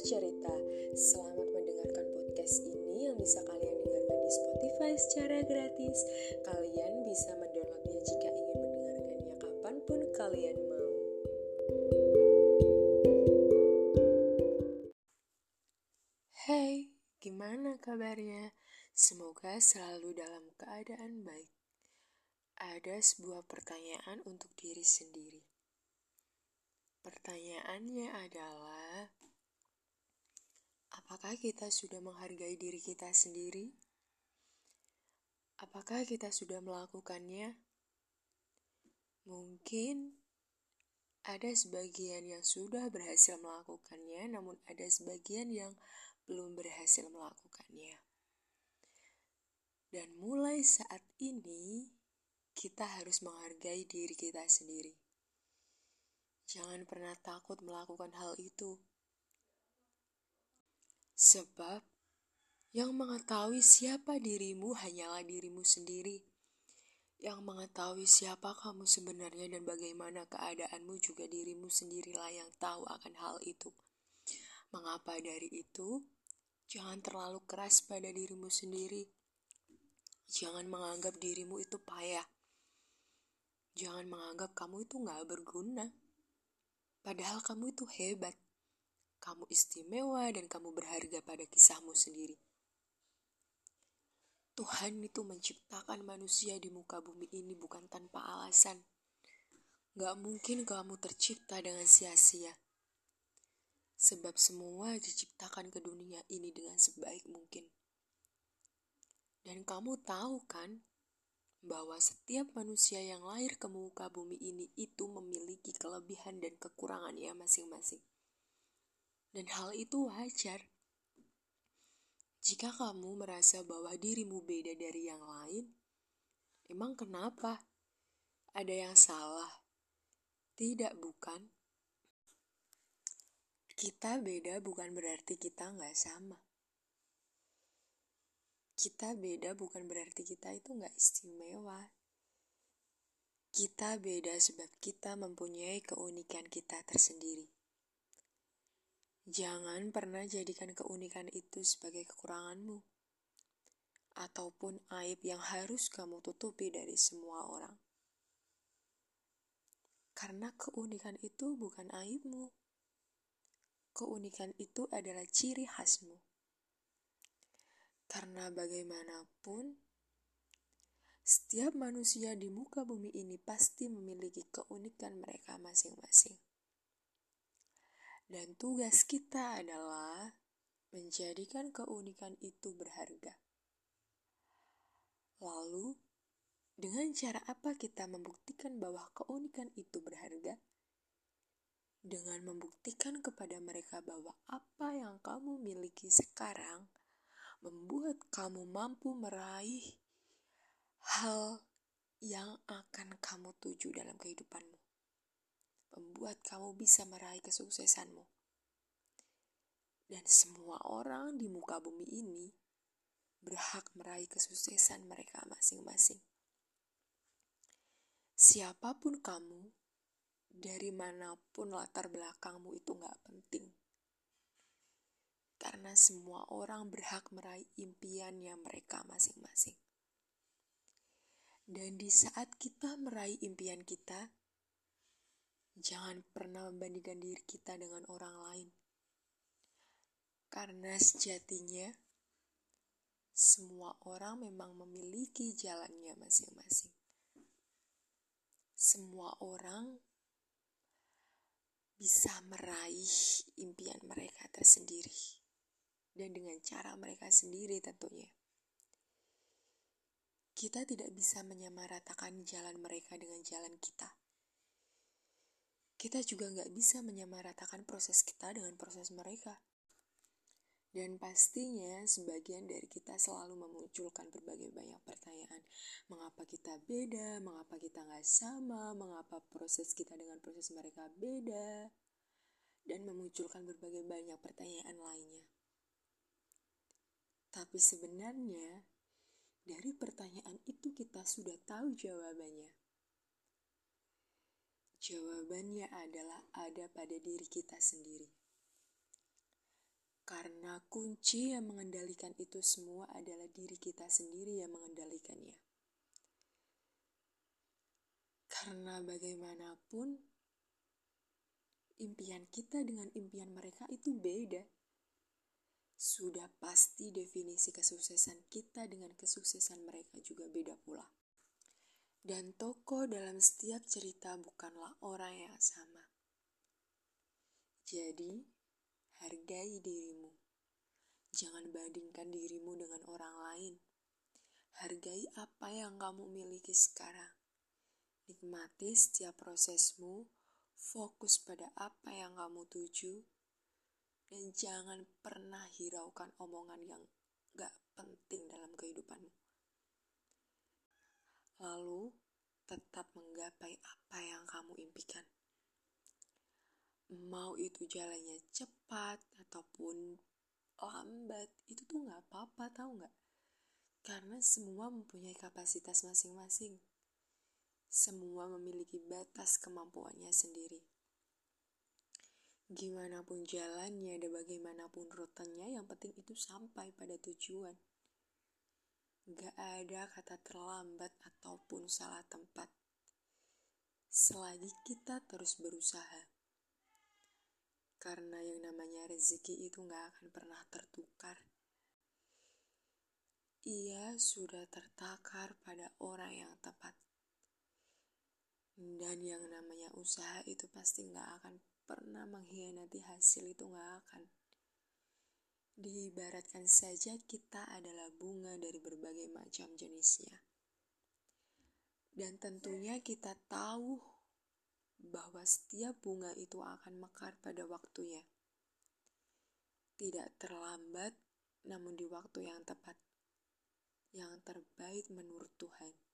cerita. Selamat mendengarkan podcast ini yang bisa kalian dengarkan di Spotify secara gratis. Kalian bisa mendownloadnya jika ingin mendengarkannya kapan pun kalian mau. Hey, gimana kabarnya? Semoga selalu dalam keadaan baik. Ada sebuah pertanyaan untuk diri sendiri. Pertanyaannya adalah, apakah kita sudah menghargai diri kita sendiri? Apakah kita sudah melakukannya? Mungkin ada sebagian yang sudah berhasil melakukannya, namun ada sebagian yang belum berhasil melakukannya. Dan mulai saat ini, kita harus menghargai diri kita sendiri. Jangan pernah takut melakukan hal itu. Sebab yang mengetahui siapa dirimu hanyalah dirimu sendiri. Yang mengetahui siapa kamu sebenarnya dan bagaimana keadaanmu juga dirimu sendirilah yang tahu akan hal itu. Mengapa dari itu? Jangan terlalu keras pada dirimu sendiri. Jangan menganggap dirimu itu payah. Jangan menganggap kamu itu gak berguna. Padahal kamu itu hebat. Kamu istimewa dan kamu berharga pada kisahmu sendiri. Tuhan itu menciptakan manusia di muka bumi ini bukan tanpa alasan. Gak mungkin kamu tercipta dengan sia-sia. Sebab semua diciptakan ke dunia ini dengan sebaik mungkin. Dan kamu tahu kan, bahwa setiap manusia yang lahir ke muka bumi ini itu memiliki kelebihan dan kekurangannya masing-masing. Dan hal itu wajar. Jika kamu merasa bahwa dirimu beda dari yang lain, emang kenapa? Ada yang salah? Tidak, bukan? Kita beda bukan berarti kita nggak sama kita beda bukan berarti kita itu nggak istimewa. Kita beda sebab kita mempunyai keunikan kita tersendiri. Jangan pernah jadikan keunikan itu sebagai kekuranganmu ataupun aib yang harus kamu tutupi dari semua orang. Karena keunikan itu bukan aibmu. Keunikan itu adalah ciri khasmu. Karena bagaimanapun, setiap manusia di muka bumi ini pasti memiliki keunikan mereka masing-masing. Dan tugas kita adalah menjadikan keunikan itu berharga. Lalu, dengan cara apa kita membuktikan bahwa keunikan itu berharga? Dengan membuktikan kepada mereka bahwa apa yang kamu miliki sekarang membuat kamu mampu meraih hal yang akan kamu tuju dalam kehidupanmu. Membuat kamu bisa meraih kesuksesanmu. Dan semua orang di muka bumi ini berhak meraih kesuksesan mereka masing-masing. Siapa pun kamu, dari mana pun latar belakangmu itu gak penting karena semua orang berhak meraih impiannya mereka masing-masing. Dan di saat kita meraih impian kita, jangan pernah membandingkan diri kita dengan orang lain. Karena sejatinya, semua orang memang memiliki jalannya masing-masing. Semua orang bisa meraih impian mereka tersendiri dan dengan cara mereka sendiri tentunya. Kita tidak bisa menyamaratakan jalan mereka dengan jalan kita. Kita juga nggak bisa menyamaratakan proses kita dengan proses mereka. Dan pastinya sebagian dari kita selalu memunculkan berbagai banyak pertanyaan. Mengapa kita beda? Mengapa kita nggak sama? Mengapa proses kita dengan proses mereka beda? Dan memunculkan berbagai banyak pertanyaan lainnya. Tapi sebenarnya, dari pertanyaan itu kita sudah tahu jawabannya. Jawabannya adalah ada pada diri kita sendiri. Karena kunci yang mengendalikan itu semua adalah diri kita sendiri yang mengendalikannya. Karena bagaimanapun, impian kita dengan impian mereka itu beda. Sudah pasti definisi kesuksesan kita dengan kesuksesan mereka juga beda pula. Dan toko dalam setiap cerita bukanlah orang yang sama. Jadi, hargai dirimu. Jangan bandingkan dirimu dengan orang lain. Hargai apa yang kamu miliki sekarang. Nikmati setiap prosesmu, fokus pada apa yang kamu tuju, dan jangan pernah hiraukan omongan yang gak penting dalam kehidupanmu. Lalu, tetap menggapai apa yang kamu impikan. Mau itu jalannya cepat ataupun lambat, itu tuh gak apa-apa, tau gak? Karena semua mempunyai kapasitas masing-masing. Semua memiliki batas kemampuannya sendiri. Gimana pun jalannya dan bagaimanapun rutenya, yang penting itu sampai pada tujuan. Gak ada kata terlambat ataupun salah tempat. Selagi kita terus berusaha. Karena yang namanya rezeki itu gak akan pernah tertukar. Ia sudah tertakar pada orang yang tepat. Dan yang namanya usaha itu pasti nggak akan pernah mengkhianati hasil itu nggak akan. Diibaratkan saja kita adalah bunga dari berbagai macam jenisnya. Dan tentunya kita tahu bahwa setiap bunga itu akan mekar pada waktunya. Tidak terlambat, namun di waktu yang tepat. Yang terbaik menurut Tuhan.